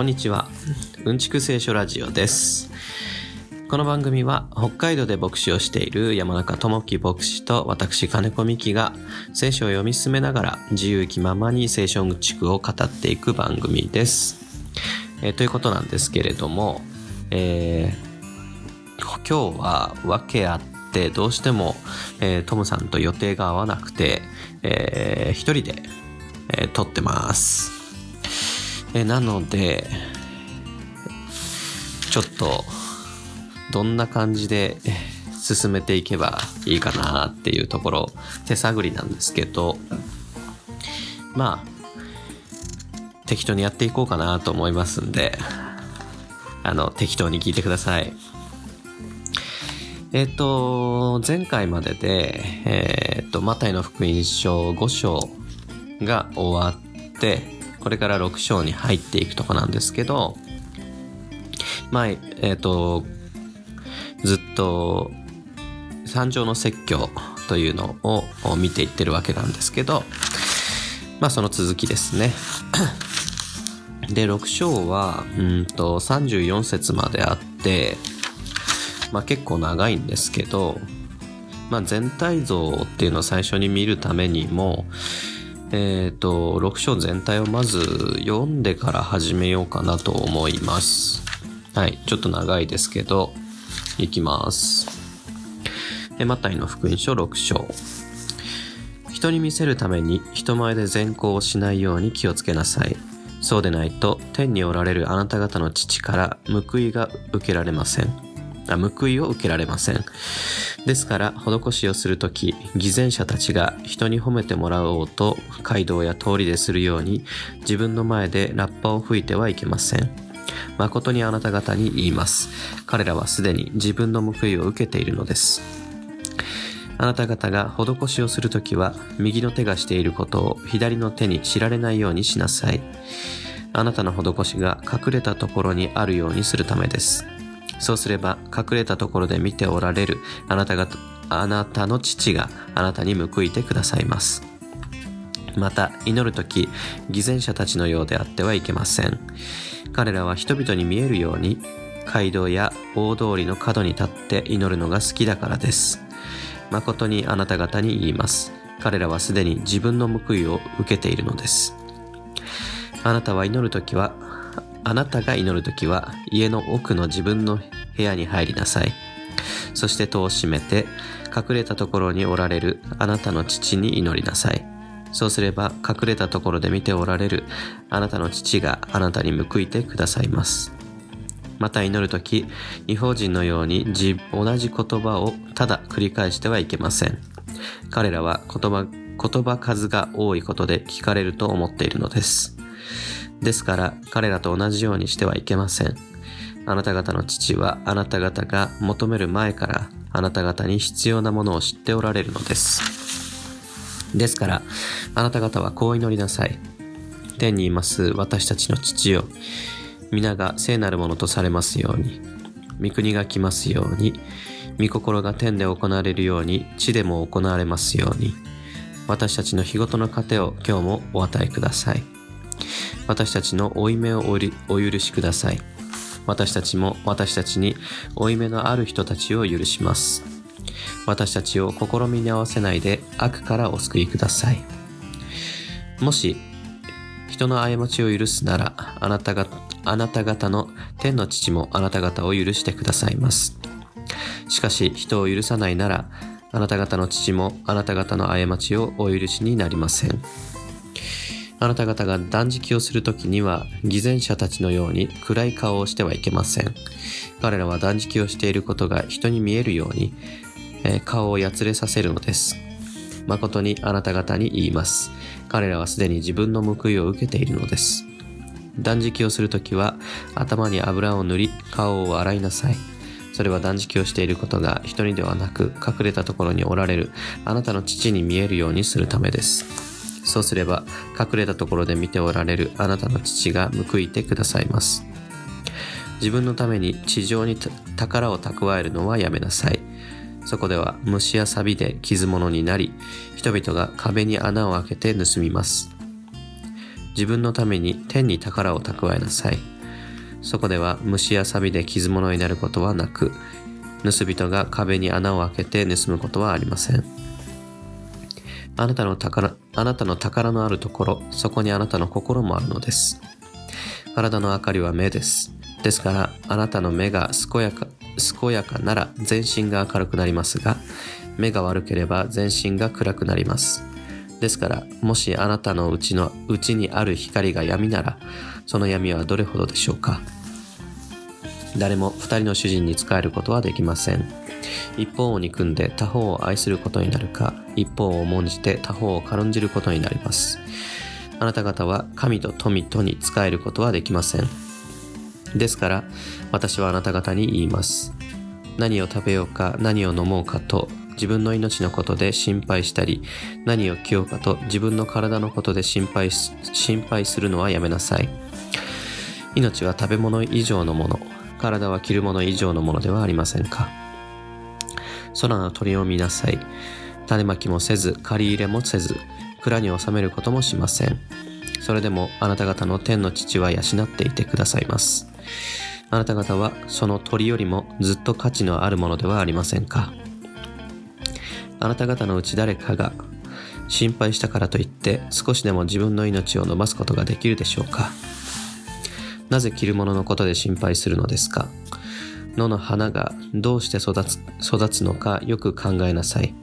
こんにちは。うんちく聖書ラジオです。この番組は北海道で牧師をしている山中智樹牧師と私金子美希が聖書を読み進めながら自由気ままに聖書うんちくを語っていく番組です。えーということなんですけれども、えー今日は訳あってどうしても、えートムさんと予定が合わなくて、えー一人で、えー撮ってます。えなのでちょっとどんな感じで進めていけばいいかなっていうところ手探りなんですけどまあ適当にやっていこうかなと思いますんであの適当に聞いてください。えっ、と前回まででえっ、とマタイの福音書5章が終わってこれから6章に入っていくとこなんですけどまあえっ、とずっと三条の説教というのを見ていってるわけなんですけどまあその続きですね。で6章はうんと34節まであってまあ結構長いんですけどまあ全体像っていうのを最初に見るためにもえっ、と6章全体をまず読んでから始めようかなと思います。はいちょっと長いですけどいきます。えマタイの福音書6章。人に見せるために人前で善行をしないように気をつけなさい。そうでないと天におられるあなた方の父から報いが受けられません。報いを受けられません。ですから施しをするとき偽善者たちが人に褒めてもらおうと街道や通りでするように自分の前でラッパを吹いてはいけません。誠にあなた方に言います。彼らはすでに自分の報いを受けているのです。あなた方が施しをするときは右の手がしていることを左の手に知られないようにしなさい。あなたの施しが隠れたところにあるようにするためです。そうすれば隠れたところで見ておられるあなたがあなたの父があなたに報いてくださいます。また祈るとき偽善者たちのようであってはいけません。彼らは人々に見えるように街道や大通りの角に立って祈るのが好きだからです。誠にあなた方に言います。彼らはすでに自分の報いを受けているのです。あなたは祈るときはあなたが祈るときは家の奥の自分の部屋に入りなさい。そして戸を閉めて隠れたところにおられるあなたの父に祈りなさい。そうすれば隠れたところで見ておられるあなたの父があなたに報いてくださいます。また祈るとき違法人のように同じ言葉をただ繰り返してはいけません。彼らは言葉言葉数が多いことで聞かれると思っているのです。ですから彼らと同じようにしてはいけません。あなた方の父はあなた方が求める前からあなた方に必要なものを知っておられるのです。ですからあなた方はこう祈りなさい。天にいます私たちの父よ。皆が聖なるものとされますように。御国が来ますように。御心が天で行われるように。地でも行われますように。私たちの日ごとの糧を今日もお与えください。私たちの負い目をお許しください。私たちも私たちに負い目のある人たちを許します。私たちを試みに合わせないで悪からお救いください。もし人の過ちを許すならあなたがあなた方の天の父もあなた方を許してくださいます。しかし人を許さないならあなた方の父もあなた方の過ちをお許しになりません。あなた方が断食をするときには偽善者たちのように暗い顔をしてはいけません。彼らは断食をしていることが人に見えるように、えー顔をやつれさせるのです。誠にあなた方に言います。彼らはすでに自分の報いを受けているのです。断食をするときは頭に油を塗り顔を洗いなさい。それは断食をしていることが人にではなく隠れたところにおられるあなたの父に見えるようにするためです。そうすれば隠れたところで見ておられるあなたの父が報いてくださいます。自分のために地上に宝を蓄えるのはやめなさい。そこでは虫や錆で傷物になり人々が壁に穴を開けて盗みます。自分のために天に宝を蓄えなさい。そこでは虫や錆で傷物になることはなく盗人が壁に穴を開けて盗むことはありません。あなたの宝あなたの宝のあるところそこにあなたの心もあるのです。体の明かりは目です。ですからあなたの目が健やか健やかなら全身が明るくなりますが目が悪ければ全身が暗くなります。ですからもしあなたのうちのうちにある光が闇ならその闇はどれほどでしょうか。誰も二人の主人に仕えることはできません。一方を憎んで他方を愛することになるか一方を重んじて他方を軽んじることになります。あなた方は神と富とに仕えることはできません。ですから私はあなた方に言います。何を食べようか何を飲もうかと自分の命のことで心配したり何を着ようかと自分の体のことで心配心配するのはやめなさい。命は食べ物以上のもの体は着るもの以上のものではありませんか。空の鳥を見なさい。種まきもせず借り入れもせず蔵に収めることもしません。それでもあなた方の天の父は養っていてくださいます。あなた方はその鳥よりもずっと価値のあるものではありませんか。あなた方のうち誰かが心配したからといって少しでも自分の命を伸ばすことができるでしょうか。なぜ着るもののことで心配するのですか。野の花がどうして育つ育つのかよく考えなさい。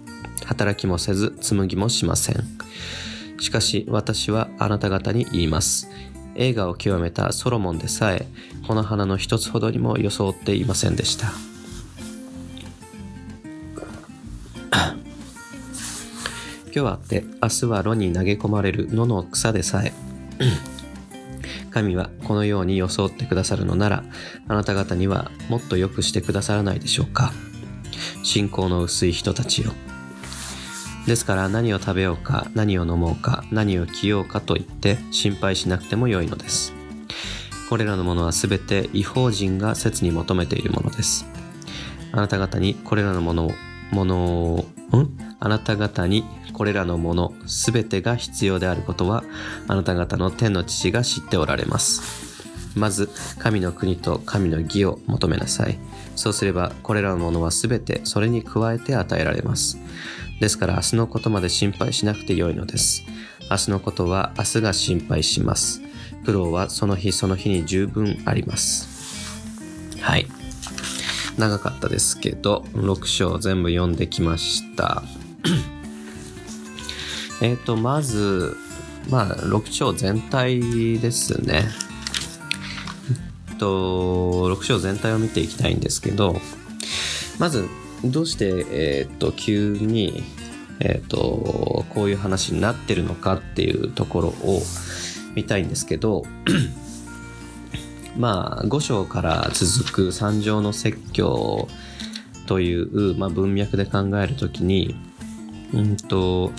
働きもせず紡ぎもしません。しかし私はあなた方に言います。映画を極めたソロモンでさえこの花の一つほどにも装っていませんでした。今日はあって明日は炉に投げ込まれる野の草でさえ。神はこのように装ってくださるのならあなた方にはもっと良くしてくださらないでしょうか。信仰の薄い人たちよ。ですから何を食べようか何を飲もうか何を着ようかと言って心配しなくてもよいのです。これらのものは全て違法人が切に求めているものです。あなた方にこれらのものをものをん？あなた方にこれらのものすべてが必要であることはあなた方の天の父が知っておられます。まず神の国と神の義を求めなさい。そうすればこれらのものはすべてそれに加えて与えられます。ですから明日のことまで心配しなくてよいのです。明日のことは明日が心配します。苦労はその日その日に十分あります。はい。長かったですけど6章全部読んできました。えっとまずまあ6章全体ですね。えっと6章全体を見ていきたいんですけどまずどうして、えっと急に、えっとこういう話になってるのかっていうところを見たいんですけど まあ、5章から続く三条の説教という、まあ、文脈で考えるときに、うんと、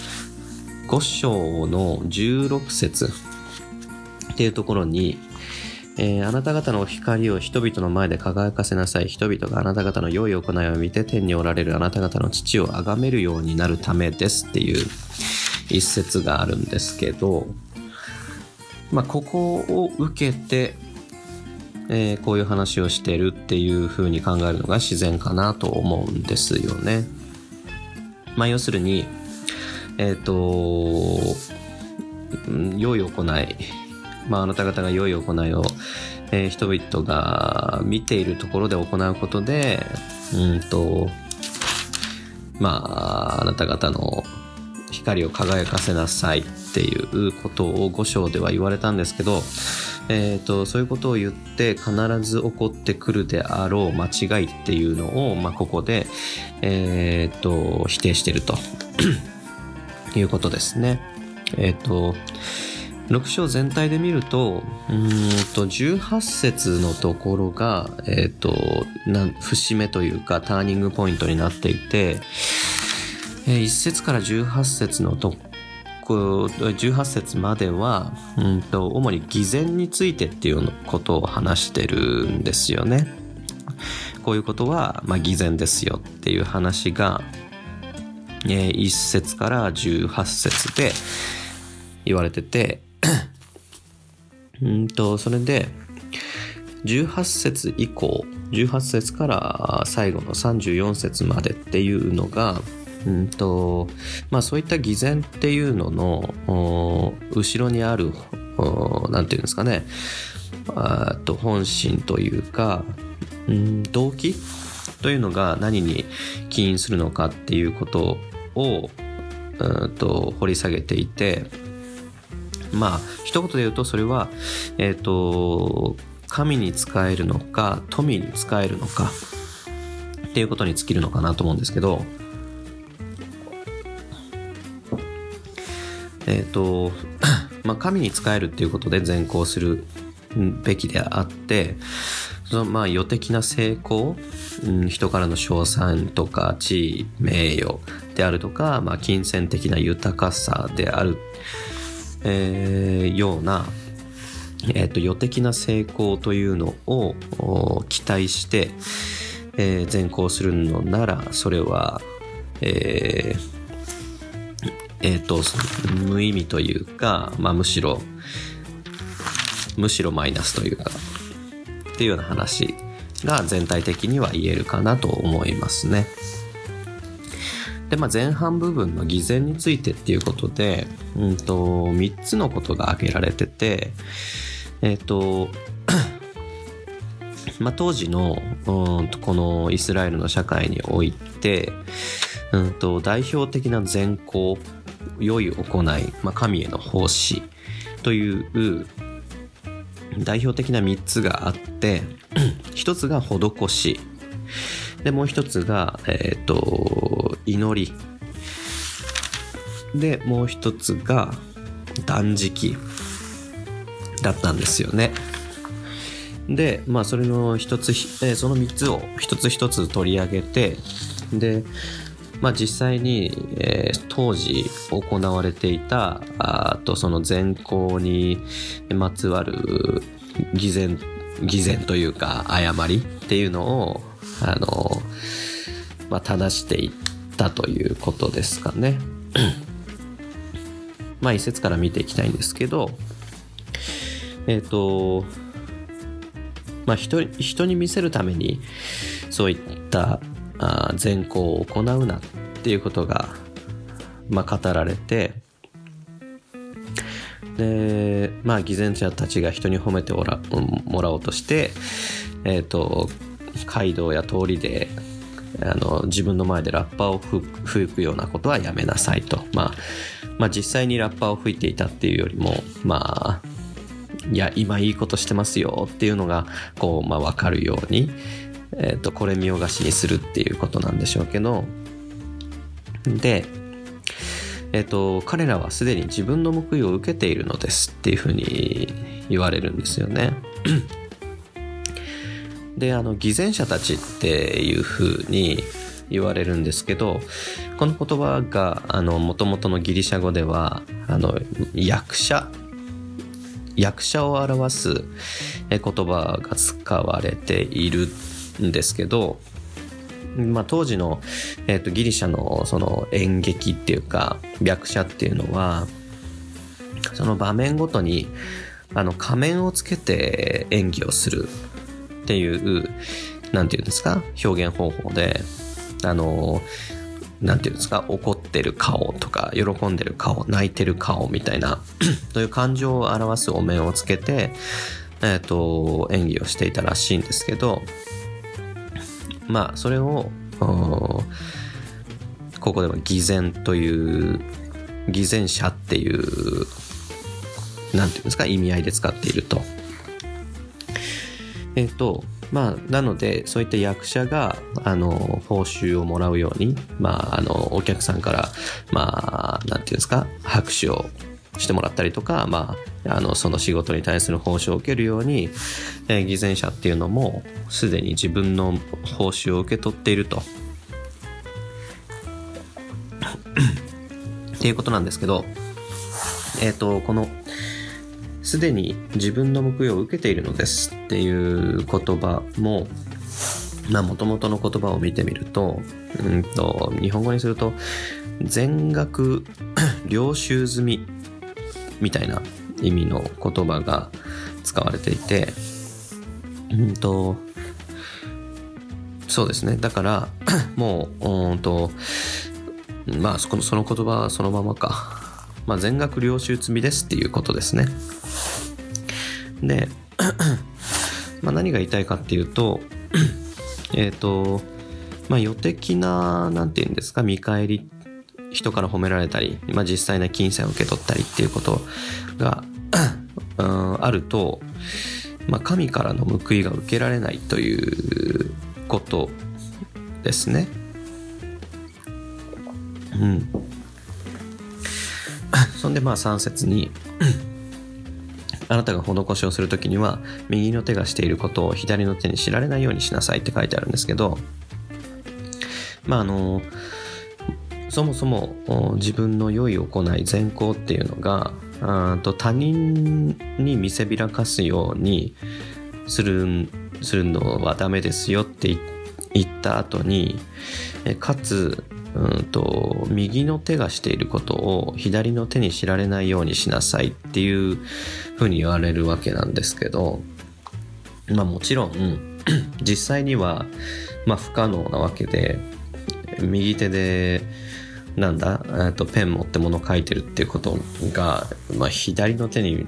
5章の16節っていうところに、えー、あなた方の光を人々の前で輝かせなさい。人々があなた方の良い行いを見て天におられるあなた方の父を崇めるようになるためですっていう一節があるんですけど、まあ、ここを受けて、えー、こういう話をしてるっていう風に考えるのが自然かなと思うんですよね。まあ要するに、えっ、ー、と、良い行い、まああなた方が良い行いを、えー、人々が見ているところで行うことで、うんと、まああなた方の光を輝かせなさいっていうことを五章では言われたんですけど、えーと、そういうことを言って必ず起こってくるであろう間違いっていうのを、まあ、ここで、えーと、否定してると いうことですね。え、ー、と6章全体で見ると、うんと、18節のところが、え、ー、と、節目というか、ターニングポイントになっていて、えー、1節から18節のところ18節までは、うんと、主に偽善についてっていうことを話してるんですよね。こういうことは、まあ、偽善ですよっていう話が、えー、1節から18節で言われててうんと、それで、18節以降18節から最後の34節までっていうのがうんとまあ、そういった偽善っていうのの後ろにある何て言うんですかね。と本心というか、うん、動機というのが何に起因するのかっていうことをうんと掘り下げていてまあ一言で言うとそれはえっ、ー、と神に使えるのか富に使えるのかっていうことに尽きるのかなと思うんですけどえ、ー、とまあ神に使えるっていうことで善行するべきであってそのまあ予的な成功、うん、人からの称賛とか地位名誉であるとか、まあ、金銭的な豊かさである、えー、ような、えーと、予的な成功というのを期待して、えー、善行するのならそれは、えーえーと無意味というか、まあ、むしろむしろマイナスというかっていうような話が全体的には言えるかなと思いますね。で、まあ、前半部分の偽善についてっていうことで、うんと、3つのことが挙げられてて、えっ、ー、と、まあ、当時の、うんと、このイスラエルの社会において、うんと、代表的な善行、良い行い、まあ、神への奉仕という代表的な3つがあって 1つが施しでもう1つが、えっ、ー、と祈り。でもう1つが断食だったんですよね。でまあそれの一つ、えー、その3つを一つ一つ取り上げてでまあ、実際に、えー、当時行われていたあとその善行にまつわる偽善偽善というか誤りっていうのをあの、まあ、正していったということですかね。まあ一節から見ていきたいんですけどえっ、ー、とまあ人人に見せるためにそういったあ善行を行うなっていうことが、まあ、語られてでまあ偽善者たちが人に褒めてもらもらおうとしてえっ、ー、と街道や通りであの自分の前でラッパーを吹くようなことはやめなさいと、まあ、まあ実際にラッパーを吹いていたっていうよりもまあいや今いいことしてますよっていうのがこう、まあ、分かるようにえーと、これ見よがしにするっていうことなんでしょうけどで、えーと、彼らはすでに自分の報いを受けているのですっていうふうに言われるんですよね。であの偽善者たちっていうふうに言われるんですけどこの言葉がもともとのギリシャ語ではあの役者役者を表す言葉が使われているんですけど、まあ、当時の、えーと、ギリシャのその演劇っていうか役者っていうのはその場面ごとにあの仮面をつけて演技をするっていう何て言うんですか表現方法であの何て言うんですか怒ってる顔とか喜んでる顔泣いてる顔みたいな そういう感情を表すお面をつけて、えーと演技をしていたらしいんですけどまあそれをここでは偽善という偽善者っていう何て言うんですか意味合いで使っていると。えっ、とまあなのでそういった役者があの報酬をもらうようにまああのお客さんからまあ何て言うんですか拍手をしてもらったりとか、まあ、あのその仕事に対する報酬を受けるように、えー、偽善者っていうのもすでに自分の報酬を受け取っていると。っていうことなんですけど、えっ、ー、と、この、すでに自分の報いを受けているのですっていう言葉も、まあ、もともとの言葉を見てみると、うんと、日本語にすると、全額 領収済みみたいな意味の言葉が使われていてうんとそうですね。だから もううんとまあその言葉はそのままか、まあ、全額領収済みですっていうことですね。で まあ何が言いたいかっていうと えっとまあ予的な何て言うんですか見返り人から褒められたり、まあ、実際な金銭を受け取ったりっていうことがあると、まあ、神からの報いが受けられないということですね。うん。そんでまあ3節にあなたが施しをする時には右の手がしていることを左の手に知られないようにしなさいって書いてあるんですけどまああのそもそも自分の良い行い善行っていうのがと他人に見せびらかすようにするするのはダメですよって言った後にかつうんと右の手がしていることを左の手に知られないようにしなさいっていうふうに言われるわけなんですけどまあもちろん実際にはまあ不可能なわけで右手でなんだ、えー、とペン持って物書いてるっていうことが、まあ、左の手に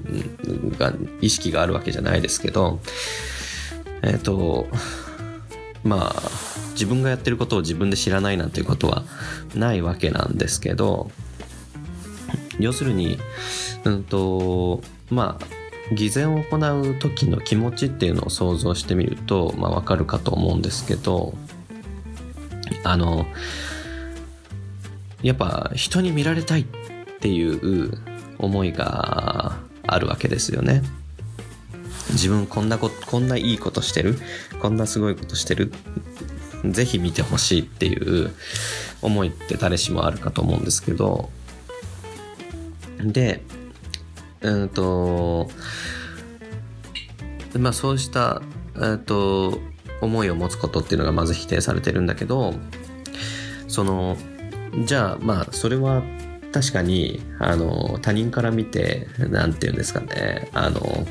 が意識があるわけじゃないですけどえっ、とまあ自分がやってることを自分で知らないなんていうことはないわけなんですけど要するにうんとまあ偽善を行う時の気持ちっていうのを想像してみると、まあ、わかるかと思うんですけどあのやっぱ人に見られたいっていう思いがあるわけですよね。自分こんなここんないいことしてる？こんなすごいことしてる？ぜひ見てほしいっていう思いって誰しもあるかと思うんですけど。でうんとまあそうしたえっと思いを持つことっていうのがまず否定されてるんだけどそのじゃあまあそれは確かにあの他人から見て何て言うんですかねあの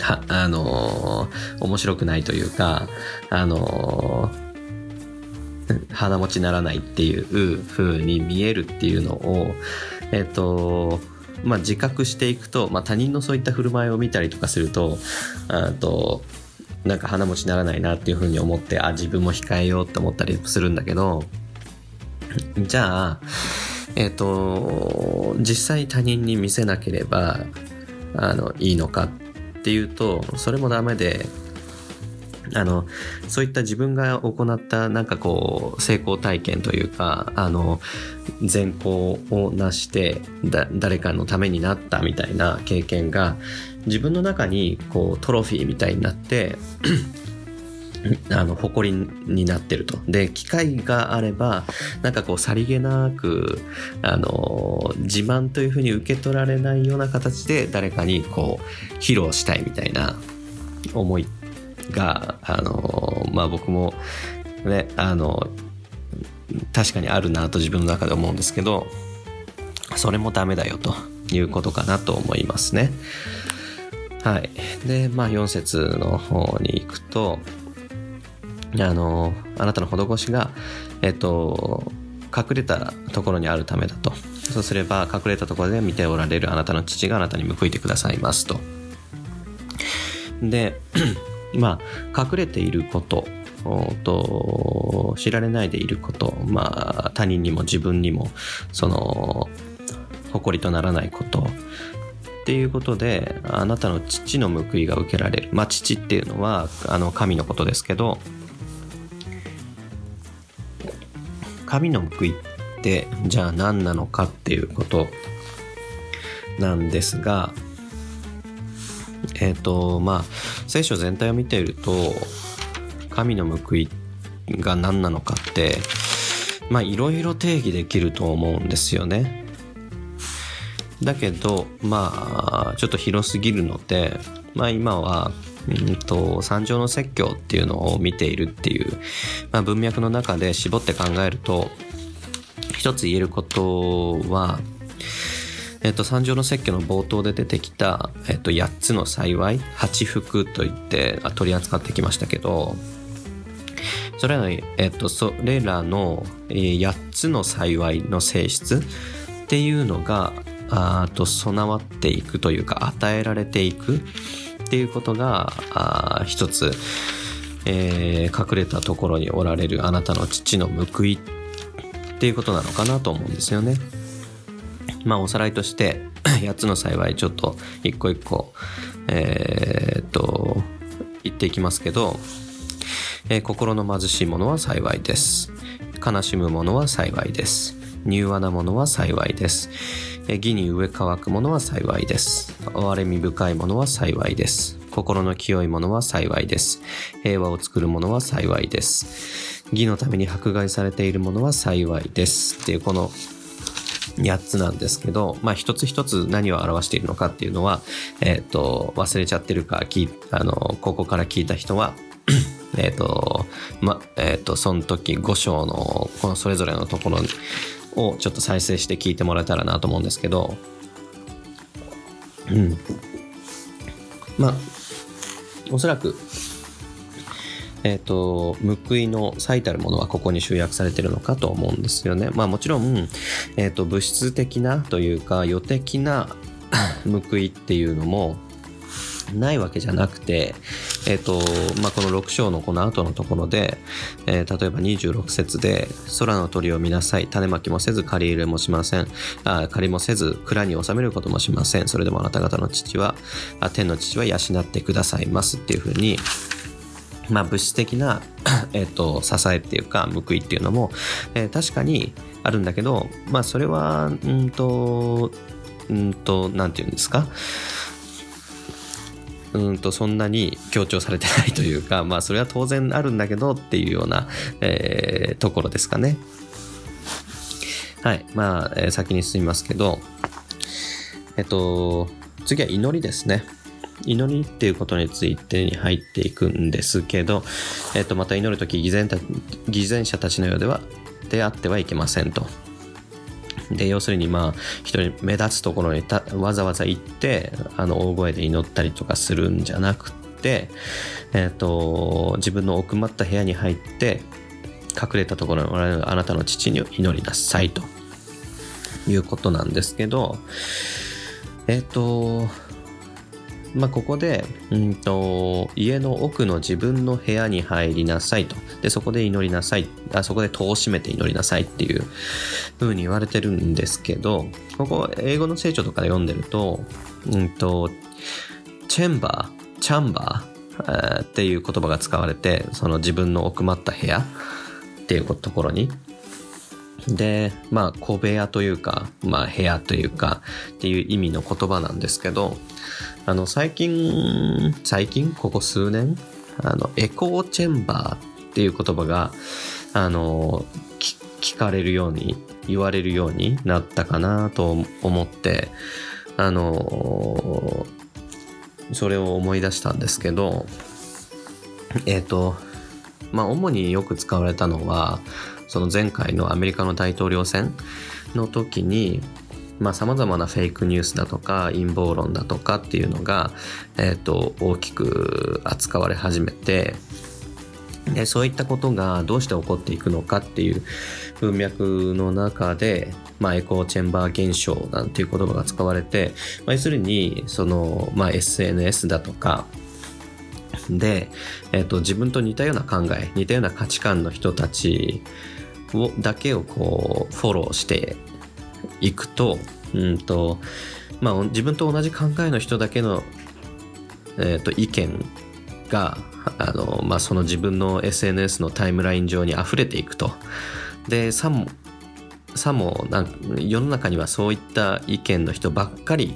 はあの面白くないというかあの鼻持ちならないっていう風に見えるっていうのをえっとまあ自覚していくと、まあ、他人のそういった振る舞いを見たりとかするとあとなんか鼻持ちならないなっていう風に思ってあ自分も控えようって思ったりするんだけどじゃあ、えっ、ー、と、実際他人に見せなければ、あの、いいのかっていうと、それもダメで、あの、そういった自分が行ったなんかこう、成功体験というか、あの、善行を成してだ、誰かのためになったみたいな経験が、自分の中にこう、トロフィーみたいになってあの誇りになってると。で機会があればなんかこうさりげなくあの自慢というふうに受け取られないような形で誰かにこう披露したいみたいな思いがあのまあ僕もねあの確かにあるなと自分の中で思うんですけどそれもダメだよということかなと思いますね。はい。で、まあ4節の方に行くと、あのあなたの施しがえっと隠れたところにあるためだと。そうすれば隠れたところで見ておられるあなたの父があなたに報いてくださいますと。で まあ隠れていることと知られないでいることまあ他人にも自分にもその誇りとならないこと。っていうことであなたの父の報いが受けられる。まあ父っていうのはあの神のことですけど神の報いってじゃあ何なのかっていうことなんですがえっ、ー、とまあ聖書全体を見ていると神の報いが何なのかってまあいろいろ定義できると思うんですよね。だけどまあちょっと広すぎるのでまあ今はうんと三条の説教っていうのを見ているっていう、まあ、文脈の中で絞って考えると一つ言えることはえっと、三条の説教の冒頭で出てきた、えっと、8つの幸い八福といって取り扱ってきましたけどそれらの,、えっと、それらの8つの幸いの性質っていうのがあと備わっていくというか与えられていくっていうことがあ一つ、えー、隠れたところにおられるあなたの父の報いっていうことなのかなと思うんですよね。まあおさらいとして 8つの幸いちょっと一個一個えー、っと言っていきますけど、えー、心の貧しいものは幸いです悲しむものは幸いです柔和なものは幸いです。義に植え乾くものは幸いです。憐れみ深いものは幸いです。心の清いものは幸いです。平和を作るものは幸いです。義のために迫害されているものは幸いです。っていうこの8つなんですけど、まあ一つ一つ何を表しているのかっていうのは、えっ、ー、と、忘れちゃってるか、きあの、ここから聞いた人は、えっと、ま、えっ、ー、と、その時5章の、このそれぞれのところにをちょっと再生して聞いてもらえたらなと思うんですけど、うん。まあ、おそらくえっ、ー、と、報いの最たるものはここに集約されてるのかと思うんですよね。まあもちろん、えっ、ー、と、物質的なというか、予的な 報いっていうのもないわけじゃなくて、えっ、と、まあ、この6章のこの後のところで、えー、例えば26節で、空の鳥を見なさい。種まきもせず、借り入れもしません。あ借りもせず、蔵に収めることもしません。それでもあなた方の父は、あ天の父は養ってくださいますっていうふうに、まあ、物質的な、えっと、支えっていうか報いっていうのも、えー、確かにあるんだけど、まあ、それはうんとうんと何て言うんですか？うんとそんなに強調されてないというか、まあ、それは当然あるんだけどっていうような、えー、ところですかね。はい。まあ、えー、先に進みますけど、えっと、次は祈りですね。祈りっていうことについてに入っていくんですけど、えっと、また祈る時偽善偽善者たちのようでは出会ってはいけませんと。で要するにまあ人に目立つところにわざわざ行ってあの大声で祈ったりとかするんじゃなくて、えっと自分の奥まった部屋に入って隠れたところにおられるあなたの父に祈りなさいということなんですけどえっ、とまあ、ここで、うんと、家の奥の自分の部屋に入りなさいと。で、そこで祈りなさい。あそこで戸を閉めて祈りなさいっていう風に言われてるんですけど、ここ、英語の聖書とかで読んでると、うんと、チェンバー、チャンバーっていう言葉が使われて、その自分の奥まった部屋っていうところに、で、まあ、小部屋というか、まあ、部屋というか、っていう意味の言葉なんですけど、あの、最近、最近、ここ数年、あの、エコーチェンバーっていう言葉が、あの、聞かれるように、言われるようになったかなと思って、あの、それを思い出したんですけど、えっ、ー、と、まあ、主によく使われたのは、その前回のアメリカの大統領選の時に、まあ、様々なフェイクニュースだとか陰謀論だとかっていうのが、えっ、ー、と、大きく扱われ始めて、でそういったことがどうして起こっていくのかっていう文脈の中で、まあ、エコーチェンバー現象なんていう言葉が使われて、まあ、要するにその、まあ、SNS だとかで、えっと、自分と似たような考え似たような価値観の人たちをだけをこうフォローしていくと,、うんとまあ、自分と同じ考えの人だけの、えー、と意見があの、まあ、その自分の SNS のタイムライン上に溢れていくと。でさもさも世の中にはそういった意見の人ばっかり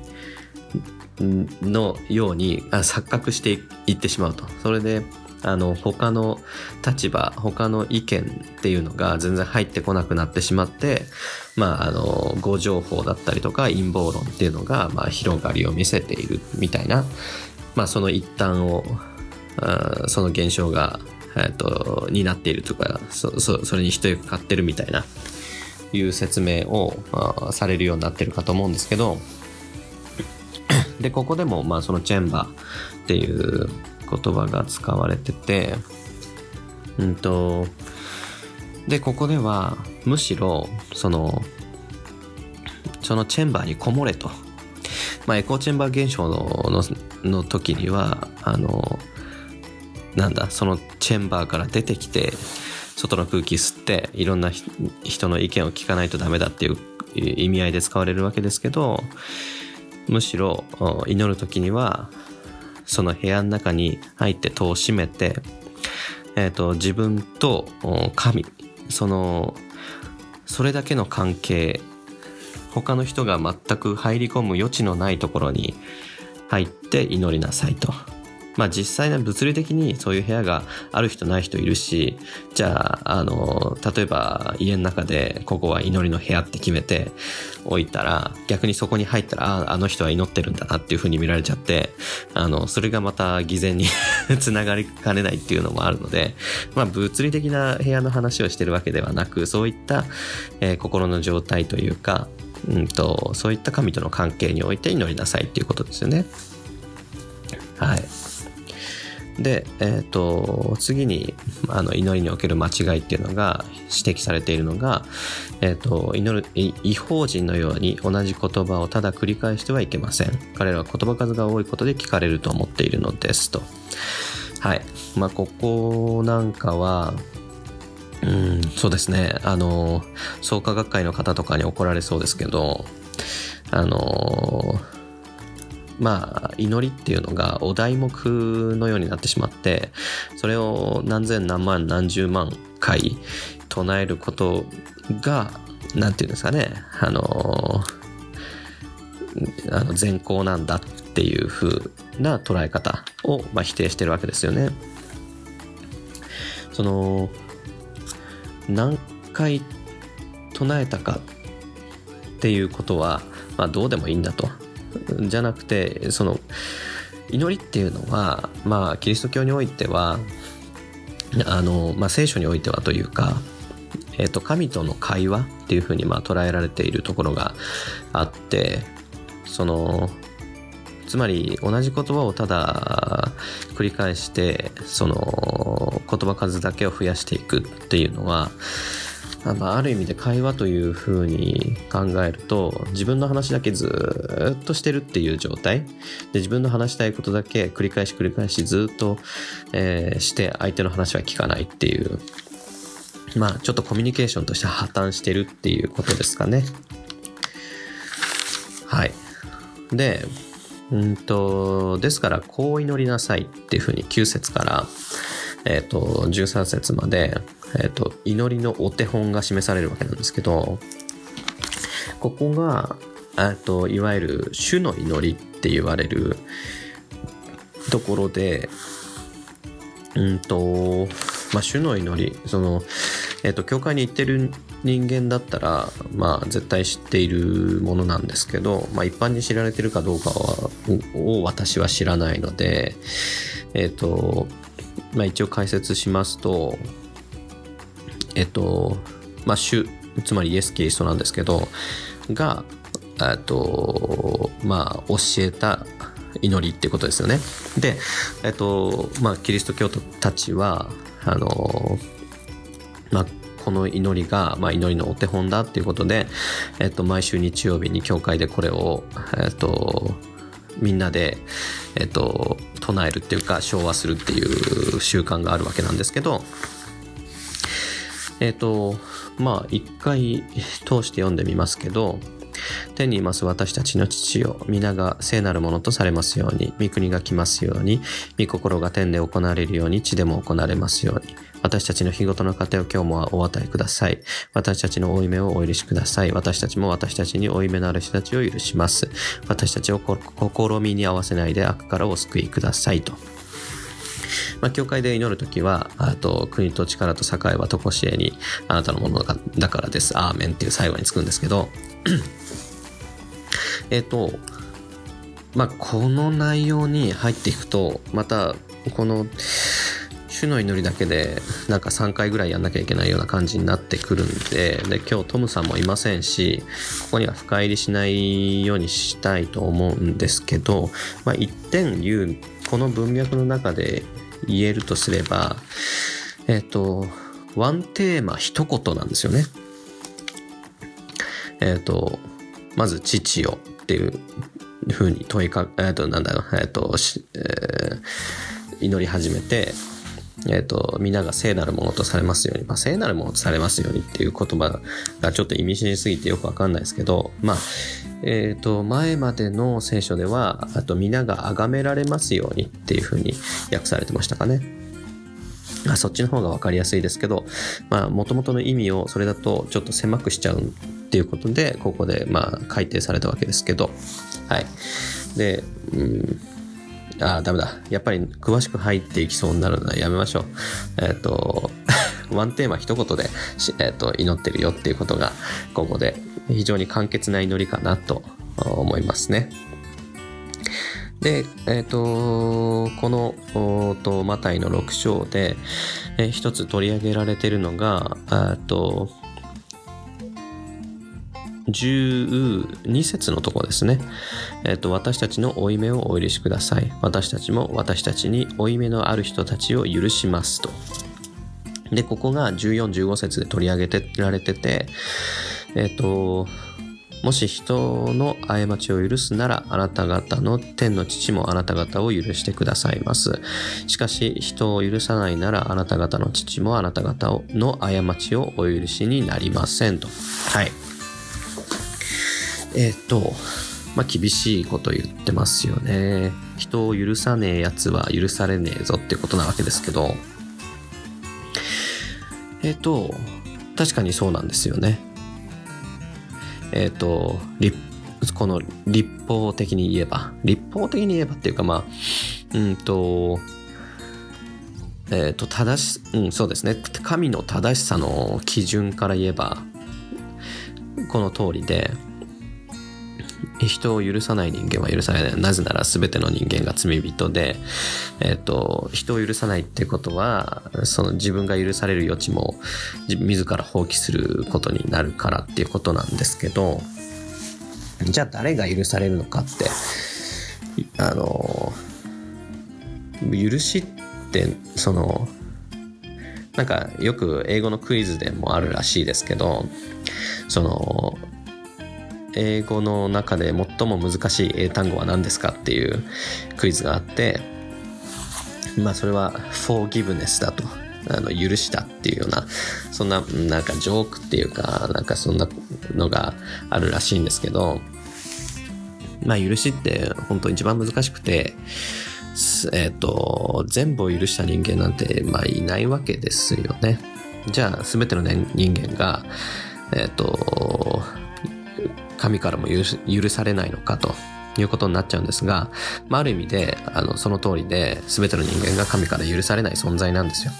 のように錯覚していってしまうと。それであの他の立場他の意見っていうのが全然入ってこなくなってしまってまああの誤情報だったりとか陰謀論っていうのが、まあ、広がりを見せているみたいな、まあ、その一端をその現象が、えっと、になっているとかそそそれに一役買ってるみたいないう説明をされるようになってるかと思うんですけどでここでもまあそのチェンバーっていう言葉が使われててうんとでここではむしろそのそのチェンバーにこもれと、まあ、エコーチェンバー現象のの時にはあのなんだそのチェンバーから出てきて外の空気吸っていろんな人の意見を聞かないとダメだっていう意味合いで使われるわけですけどむしろ祈る時にはその部屋の中に入って戸を閉めて、えーと、自分と神そのそれだけの関係他の人が全く入り込む余地のないところに入って祈りなさいと。まあ実際ね物理的にそういう部屋がある人ない人いるしじゃああの例えば家の中でここは祈りの部屋って決めておいたら逆にそこに入ったらああの人は祈ってるんだなっていうふうに見られちゃってあのそれがまた偽善に つながりかねないっていうのもあるのでまあ物理的な部屋の話をしてるわけではなくそういった、えー、心の状態というかうんとそういった神との関係において祈りなさいっていうことですよね。はい。で、えーと、次にあの祈りにおける間違いっていうのが指摘されているのが、えーと、祈る違法人のように同じ言葉をただ繰り返してはいけません。彼らは言葉数が多いことで聞かれると思っているのですと。はい。まあここなんかはうんそうですね。あの創価学会の方とかに怒られそうですけどあのまあ、祈りっていうのがお題目のようになってしまってそれを何千何万何十万回唱えることが何て言うんですかねあのあの善行なんだっていう風な捉え方を、まあ、否定してるわけですよね。その何回唱えたかっていうことは、まあ、どうでもいいんだとじゃなくてその祈りっていうのはまあキリスト教においてはあの、まあ、聖書においてはというか、えー、と神との会話っていうふうにまあ捉えられているところがあってそのつまり同じ言葉をただ繰り返してその言葉数だけを増やしていくっていうのはまあ、ある意味で会話というふうに考えると自分の話だけずっとしてるっていう状態。で自分の話したいことだけ繰り返し繰り返しずっと、えー、して相手の話は聞かないっていう。まあちょっとコミュニケーションとして破綻してるっていうことですかね。はい。でうんとですからこう祈りなさいっていうふうに9節からえっ、ー、と13節までえっ、ー、と、祈りのお手本が示されるわけなんですけど、ここが、えっと、いわゆる主の祈りって言われるところで、うんと、まあ、主の祈り、その、えっと、教会に行ってる人間だったら、まあ、絶対知っているものなんですけど、まあ、一般に知られてるかどうかは、を私は知らないので、えっと、まあ、一応解説しますと、えっと、まあ、主、つまりイエス・キリストなんですけど、が、えっと、まあ、教えた祈りってことですよね。で、えっと、まあ、キリスト教徒たちは、あの、まあ、この祈りが、まあ、祈りのお手本だっていうことで、えっと、毎週日曜日に教会でこれを、えっと、みんなで、えっと、唱えるっていうか、昭和するっていう習慣があるわけなんですけど、えっ、ー、と、まあ、一回通して読んでみますけど、天にいます私たちの父よ、皆が聖なるものとされますように、御国が来ますように、御心が天で行われるように、地でも行われますように。私たちの日ごとの糧を今日もお与えください。私たちの負い目をお許しください。私たちも私たちに負い目のある人たちを許します。私たちを試みに合わせないで悪からお救いくださいと。まあ、教会で祈るときは、あと、国と力と栄はとこしえに、あなたのものだからです。アーメンっていう最後につくんですけど、えっと、まあ、この内容に入っていくと、また、この、主主の祈りだけでなんか3回ぐらいやんなきゃいけないような感じになってくるんでで今日トムさんもいませんしここには深入りしないようにしたいと思うんですけど、まあ、一点言うこの文脈の中で言えるとすればえっ、とワンテーマ一言なんですよね。えっ、とまず「父よ」っていうふうに問いかえっ、となんだろうえっ、と、えー祈り始めて、えっ、と、皆が聖なるものとされますように、まあ、聖なるものとされますようにっていう言葉がちょっと意味深すぎてよくわかんないですけど、まあ、えっ、と、前までの聖書では、あと皆が崇められますようにっていうふうに訳されてましたかね。あそっちの方が分かりやすいですけど、まあ、もともとの意味をそれだとちょっと狭くしちゃうっていうことで、ここで、まあ、改定されたわけですけど、はい。で、うん、ああ、ダメだ。やっぱり詳しく入っていきそうになるのでやめましょう。えっ、と、ワンテーマ一言で、えっ、と、祈ってるよっていうことが、ここで非常に簡潔な祈りかなと思いますね。で、えっ、と、この、とマタイの6章で、えー一つ取り上げられてるのが、えっと、12節のところですね。えっ、と、私たちの負い目をお許しください。私たちも私たちに負い目のある人たちを許しますと。で、ここが14、15節で取り上げてられてて、えっ、と、もし人の過ちを許すなら、あなた方の天の父もあなた方を許してくださいます。しかし、人を許さないなら、あなた方の父もあなた方の過ちをお許しになりませんと。はい。えっ、と、まあ、厳しいこと言ってますよね。人を許さねえやつは許されねえぞってことなわけですけど、えっ、と、確かにそうなんですよね。えっ、と、立この立法的に言えば、立法的に言えばっていうかまあ、うんと、えっ、と、正し、うん、そうですね。神の正しさの基準から言えば、この通りで、人を許さない人間は許されない。なぜなら全ての人間が罪人で、えっ、と、人を許さないってことは、その自分が許される余地も自自ら放棄することになるからっていうことなんですけど、じゃあ誰が許されるのかって、あの、許しって、その、なんかよく英語のクイズでもあるらしいですけど、その、英語の中で最も難しい英単語は何ですかっていうクイズがあって、まあそれは forgiveness だと。あの、許したっていうような、そんな、なんかジョークっていうか、なんかそんなのがあるらしいんですけど、まあ許しって本当一番難しくて、えっ、と、全部を許した人間なんて、まあいないわけですよね。じゃあ全ての、ね、人間が、えっ、と、神からも許許されないのかということになっちゃうんですが、まあ、ある意味であのその通りで全ての人間が神から許されない存在なんですよ。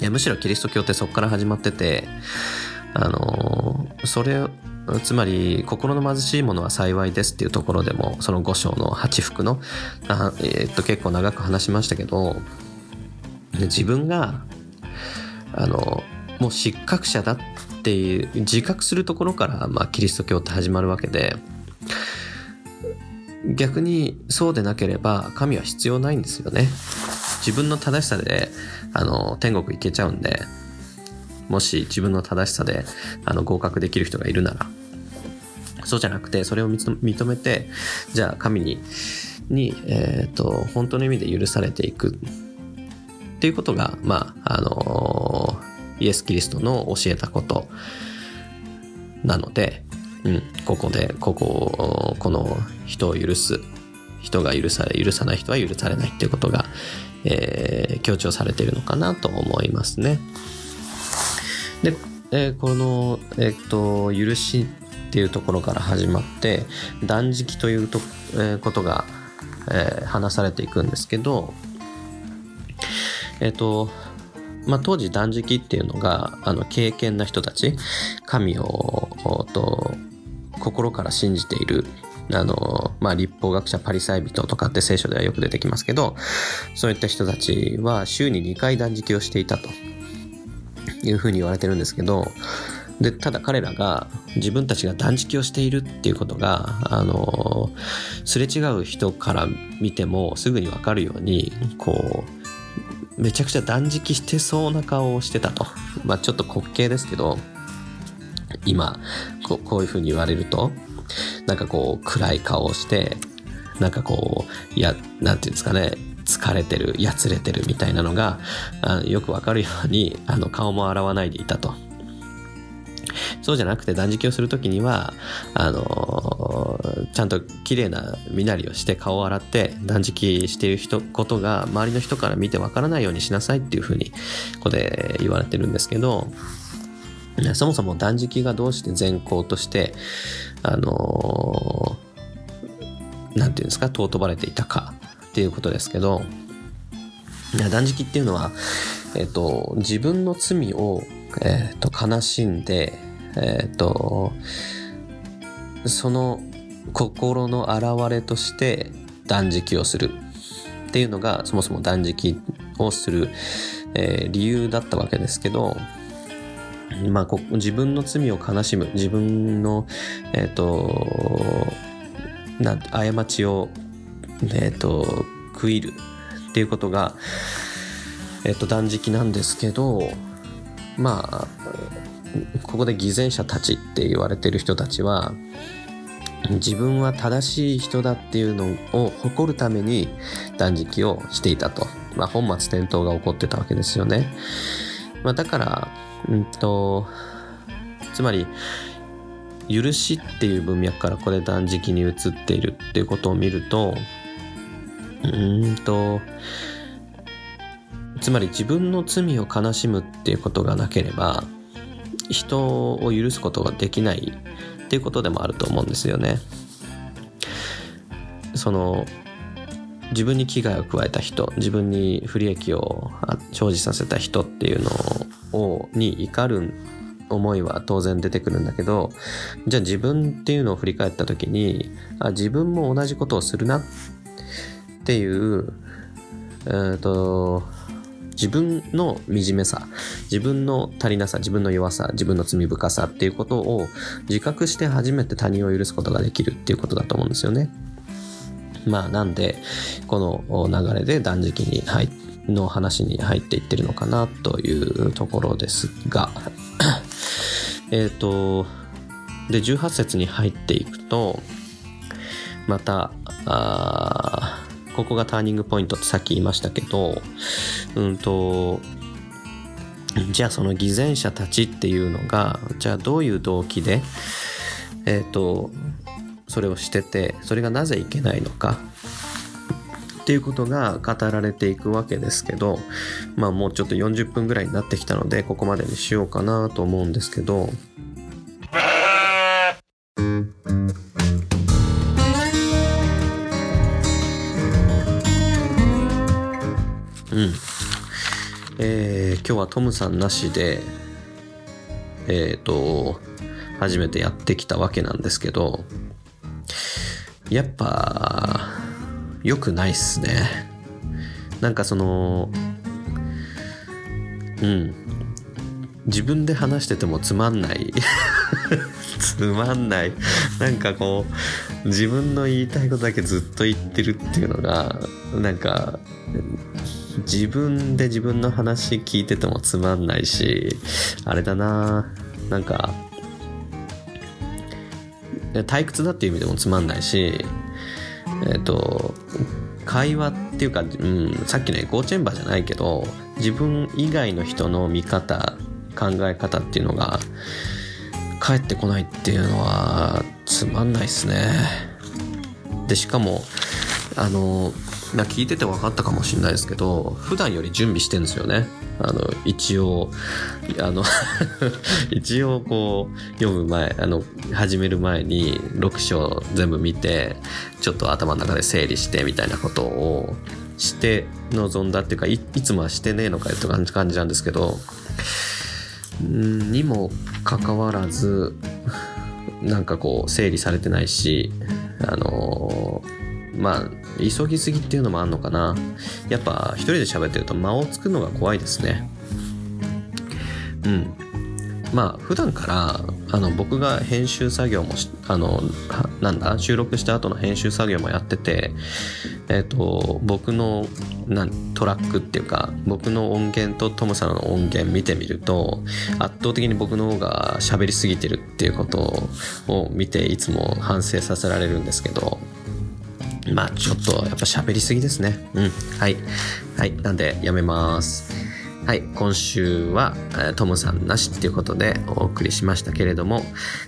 いやむしろキリスト教ってそこから始まっててあのそれつまり心の貧しいものは幸いですっていうところでもその5章の8福のあ、えーっと結構長く話しましたけど自分があのもう失格者だっっていう自覚するところから、まあ、キリスト教って始まるわけで逆にそうでなければ神は必要ないんですよね。自分の正しさであの天国行けちゃうんでもし自分の正しさであの合格できる人がいるならそうじゃなくてそれを認めてじゃあ神にに、えー、と本当の意味で許されていく。っていうことがまああのイエス・キリストの教えたことなので、うん、ここでこここの人を許す人が許され許さない人は許されないっていうことが、えー強調されているのかなと思いますね。で、えーこの、えっと許しっていうところから始まって断食というと、えーことが、えー話されていくんですけどえっ、とまあ、当時断食っていうのがあの敬虔な人たち神をと心から信じているあの、まあ、立法学者パリサイ人とかって聖書ではよく出てきますけど、そういった人たちは週に2回断食をしていたと。いうふうに言われてるんですけど、で、ただ彼らが自分たちが断食をしているっていうことが、あの、すれ違う人から見てもすぐにわかるように、こう、めちゃくちゃ断食してそうな顔をしてたと。まあちょっと滑稽ですけど、今ここういうふうに言われるとなんかこう暗い顔をしてなんかこうやなんていうんですかね疲れてるやつれてるみたいなのがあよくわかるようにあの顔も洗わないでいたと。そうじゃなくて断食をする時にはあのー、ちゃんと綺麗な身なりをして顔を洗って断食している人ことが周りの人から見てわからないようにしなさいっていうふうにここで言われてるんですけどそもそも断食がどうして善行として、あのー、なんていうんですか、尊ばれていたかっていうことですけど、断食っていうのは、えっ、と、自分の罪を、え、ー、と、悲しんで、えっ、と、その心の表れとして断食をする。っていうのが、そもそも断食をする、え理由だったわけですけど、まあ、こ自分の罪を悲しむ。自分の、え、ー、とな過ちを、えーと、食いる。っていうことが、え、ー、と、断食なんですけどまあここで偽善者たちって言われてる人たちは自分は正しい人だっていうのを誇るために断食をしていたと、まあ、本末転倒が起こってたわけですよね。まあ、だからうんとつまり許しっていう文脈からこれ断食に移っているっていうことを見るとうんとつまり自分の罪を悲しむっていうことがなければ人を許すことができないっていうことでもあると思うんですよね。その自分に危害を加えた人自分に不利益を生じさせた人っていうのをに怒る思いは当然出てくるんだけどじゃあ自分っていうのを振り返った時にあ自分も同じことをするなっていう、えーと、自分の惨めさ自分の足りなさ自分の弱さ自分の罪深さっていうことを自覚して初めて他人を許すことができるっていうことだと思うんですよね。まあなんでこの流れで断食に入の話に入っていってるのかなというところですが えっとで18節に入っていくとまたあここがターニングポイントってさっき言いましたけどうんとじゃあその偽善者たちっていうのがじゃあどういう動機でえっ、ー、とそれをしててそれがなぜいけないのかっていうことが語られていくわけですけどまあもうちょっと40分ぐらいになってきたのでここまでにしようかなと思うんですけど今日はトムさんなしでえっ、ー、と初めてやってきたわけなんですけどやっぱ良くないっすね。なんかそのうん。自分で話しててもつまんない。つまんない。なんかこう自分の言いたいことだけずっと言ってるっていうのがなんか自分で自分の話聞いててもつまんないしあれだな。なんか退屈だっていう意味でもつまんないしえっ、ー、と会話っていうか、うん、さっきのエコーチェンバーじゃないけど自分以外の人の見方考え方っていうのが返ってこないっていうのはつまんないっすね。でしかもあのま聞いてて分かったかもしれないですけど普段より準備してるんですよね。あの一応あの 一応こう読む前あの始める前に6章全部見てちょっと頭の中で整理してみたいなことをして臨んだっていうかいつもはしてねえのかよって感じなんですけどんにもかかわらずなんかこう整理されてないしあのー、まあ、急ぎすぎっていうのもあんのかな。やっぱ一人で喋ってると間を作るのが怖いですね。うん。まあ普段からあの僕が編集作業もあのなんだ収録した後の編集作業もやっててえっ、ー、と僕のなんトラックっていうか僕の音源とトムさんの音源見てみると圧倒的に僕の方が喋りすぎてるっていうことを見ていつも反省させられるんですけどまあちょっとやっぱ喋りすぎですね。うん。はい。はい。なんでやめます。はい、今週は、え、トムさんなしっていうことでお送りしましたけれども、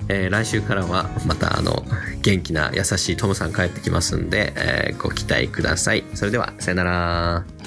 えー、来週からはまたあの元気な優しいトムさん帰ってきますんで、えー、ご期待ください。それでは、さよなら。